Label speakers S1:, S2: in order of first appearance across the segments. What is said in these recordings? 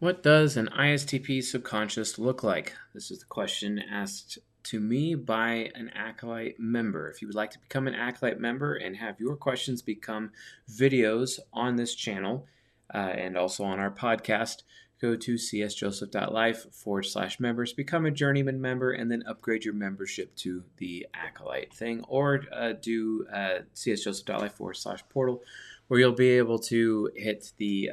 S1: What does an ISTP subconscious look like? This is the question asked to me by an Acolyte member. If you would like to become an Acolyte member and have your questions become videos on this channel uh, and also on our podcast, go to csjoseph.life forward slash members, become a journeyman member, and then upgrade your membership to the Acolyte thing, or uh, do uh, csjoseph.life forward slash portal, where you'll be able to hit the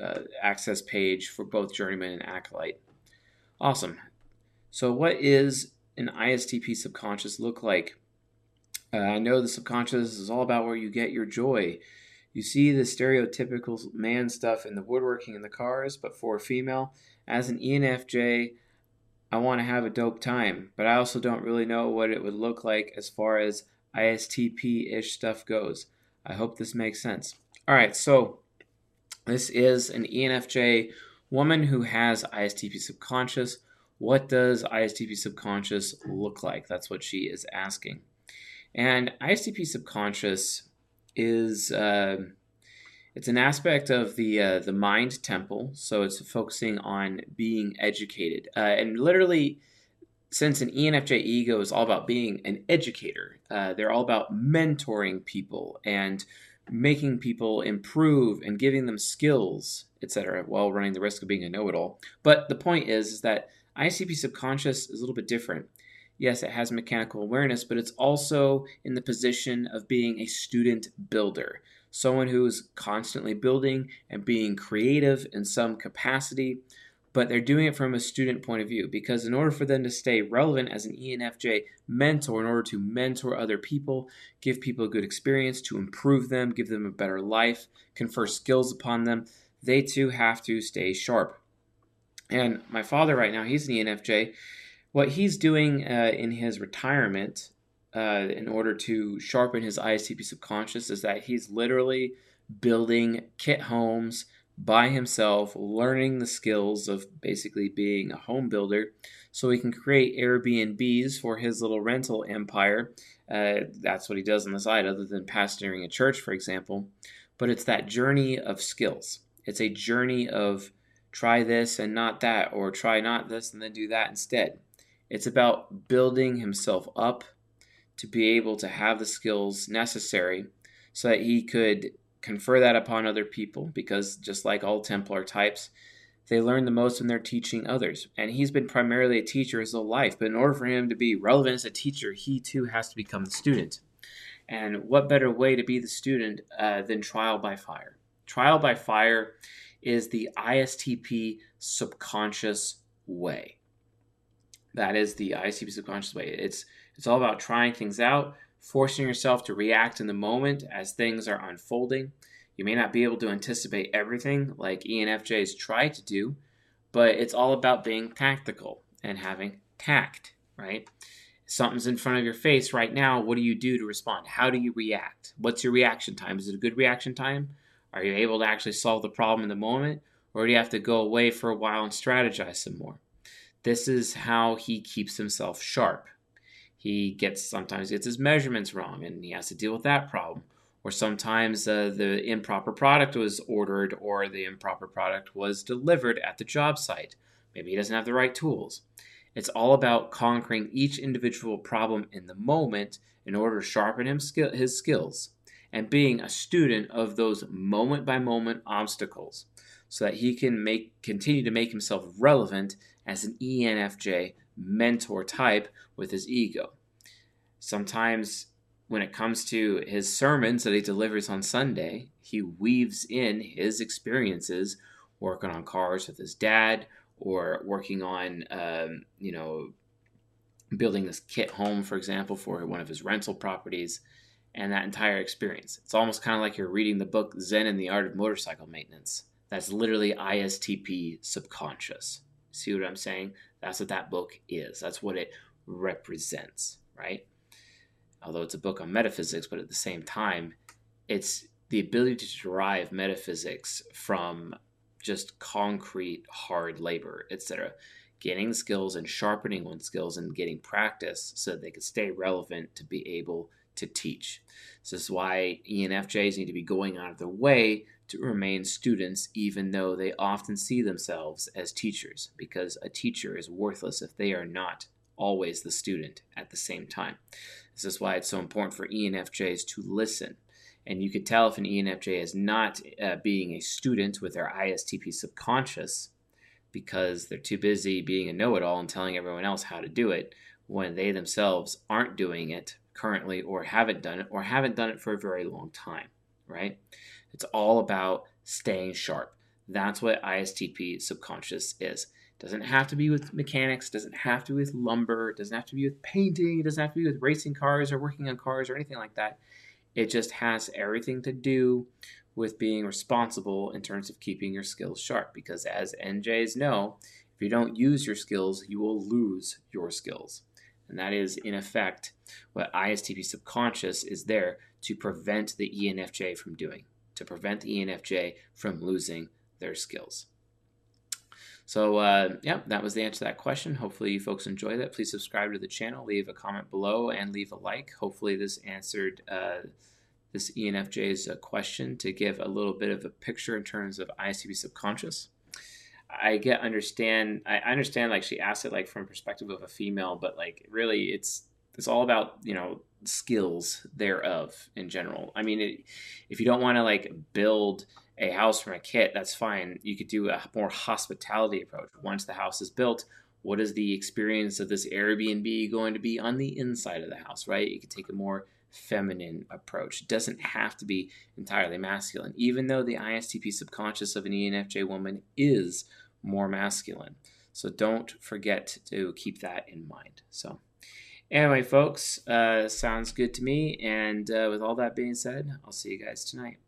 S1: uh, access page for both Journeyman and Acolyte. Awesome. So, what is an ISTP subconscious look like? Uh, I know the subconscious is all about where you get your joy. You see the stereotypical man stuff in the woodworking in the cars, but for a female, as an ENFJ, I want to have a dope time, but I also don't really know what it would look like as far as ISTP ish stuff goes. I hope this makes sense. All right, so this is an ENFJ woman who has ISTP subconscious. What does ISTP subconscious look like? That's what she is asking. And ISTP subconscious is uh, it's an aspect of the uh, the mind temple. So it's focusing on being educated, uh, and literally, since an ENFJ ego is all about being an educator, uh, they're all about mentoring people and making people improve and giving them skills, etc., while running the risk of being a know-it-all. But the point is, is that ISTP subconscious is a little bit different. Yes, it has mechanical awareness, but it's also in the position of being a student builder, someone who is constantly building and being creative in some capacity, but they're doing it from a student point of view because in order for them to stay relevant as an ENFJ mentor, in order to mentor other people, give people a good experience, to improve them, give them a better life, confer skills upon them, they too have to stay sharp. And my father, right now, he's an ENFJ. What he's doing uh, in his retirement, uh, in order to sharpen his ISTP subconscious, is that he's literally building kit homes by himself, learning the skills of basically being a home builder so he can create Airbnbs for his little rental empire. Uh, that's what he does on the side, other than pastoring a church, for example. But it's that journey of skills. It's a journey of try this and not that, or try not this and then do that instead. It's about building himself up to be able to have the skills necessary so that he could confer that upon other people because just like all Templar types, they learn the most when they're teaching others. And he's been primarily a teacher his whole life, but in order for him to be relevant as a teacher, he too has to become the student. And what better way to be the student uh, than trial by fire? Trial by fire is the ISTP subconscious way. That is the ISTP subconscious way. It's it's all about trying things out, forcing yourself to react in the moment as things are unfolding. You may not be able to anticipate everything like ENFJs try to do, but it's all about being tactical and having tact, right? Something's in front of your face right now. What do you do to respond? How do you react? What's your reaction time? Is it a good reaction time? Are you able to actually solve the problem in the moment? Or do you have to go away for a while and strategize some more? This is how he keeps himself sharp he gets sometimes gets his measurements wrong and he has to deal with that problem. Or sometimes uh, the improper product was ordered or the improper product was delivered at the job site. Maybe he doesn't have the right tools. It's all about conquering each individual problem in the moment in order to sharpen him skill, his skills and being a student of those moment by moment obstacles so that he can make continue to make himself relevant as an ENFJ mentor type with his ego. Sometimes, when it comes to his sermons that he delivers on Sunday, he weaves in his experiences working on cars with his dad or working on, um, you know, building this kit home, for example, for one of his rental properties and that entire experience. It's almost kind of like you're reading the book Zen and the Art of Motorcycle Maintenance. That's literally ISTP subconscious. See what I'm saying? That's what that book is. That's what it represents, right? Although it's a book on metaphysics, but at the same time, it's the ability to derive metaphysics from just concrete hard labor, etc. Gaining skills and sharpening one's skills and getting practice so that they can stay relevant to be able to teach. This is why ENFJs need to be going out of their way to remain students, even though they often see themselves as teachers, because a teacher is worthless if they are not always the student at the same time. This is why it's so important for ENFJs to listen. And you could tell if an ENFJ is not uh, being a student with their ISTP subconscious because they're too busy being a know it all and telling everyone else how to do it when they themselves aren't doing it currently or haven't done it or haven't done it for a very long time, right? It's all about staying sharp. That's what ISTP subconscious is. It doesn't have to be with mechanics, doesn't have to be with lumber, doesn't have to be with painting, it doesn't have to be with racing cars or working on cars or anything like that. It just has everything to do with being responsible in terms of keeping your skills sharp. Because as NJs know, if you don't use your skills, you will lose your skills. And that is, in effect, what ISTP subconscious is there to prevent the ENFJ from doing, to prevent the ENFJ from losing their skills. So, uh, yeah, that was the answer to that question. Hopefully, you folks enjoyed that. Please subscribe to the channel, leave a comment below, and leave a like. Hopefully, this answered uh, this ENFJ's uh, question to give a little bit of a picture in terms of ISTP subconscious. I get understand I understand like she asked it like from perspective of a female, but like really it's it's all about you know skills thereof in general. I mean, it, if you don't want to like build a house from a kit, that's fine. You could do a more hospitality approach. Once the house is built, what is the experience of this Airbnb going to be on the inside of the house, right? You could take a more feminine approach. It doesn't have to be entirely masculine, even though the ISTP subconscious of an ENFJ woman is more masculine. So don't forget to keep that in mind. So, anyway, folks, uh, sounds good to me. And uh, with all that being said, I'll see you guys tonight.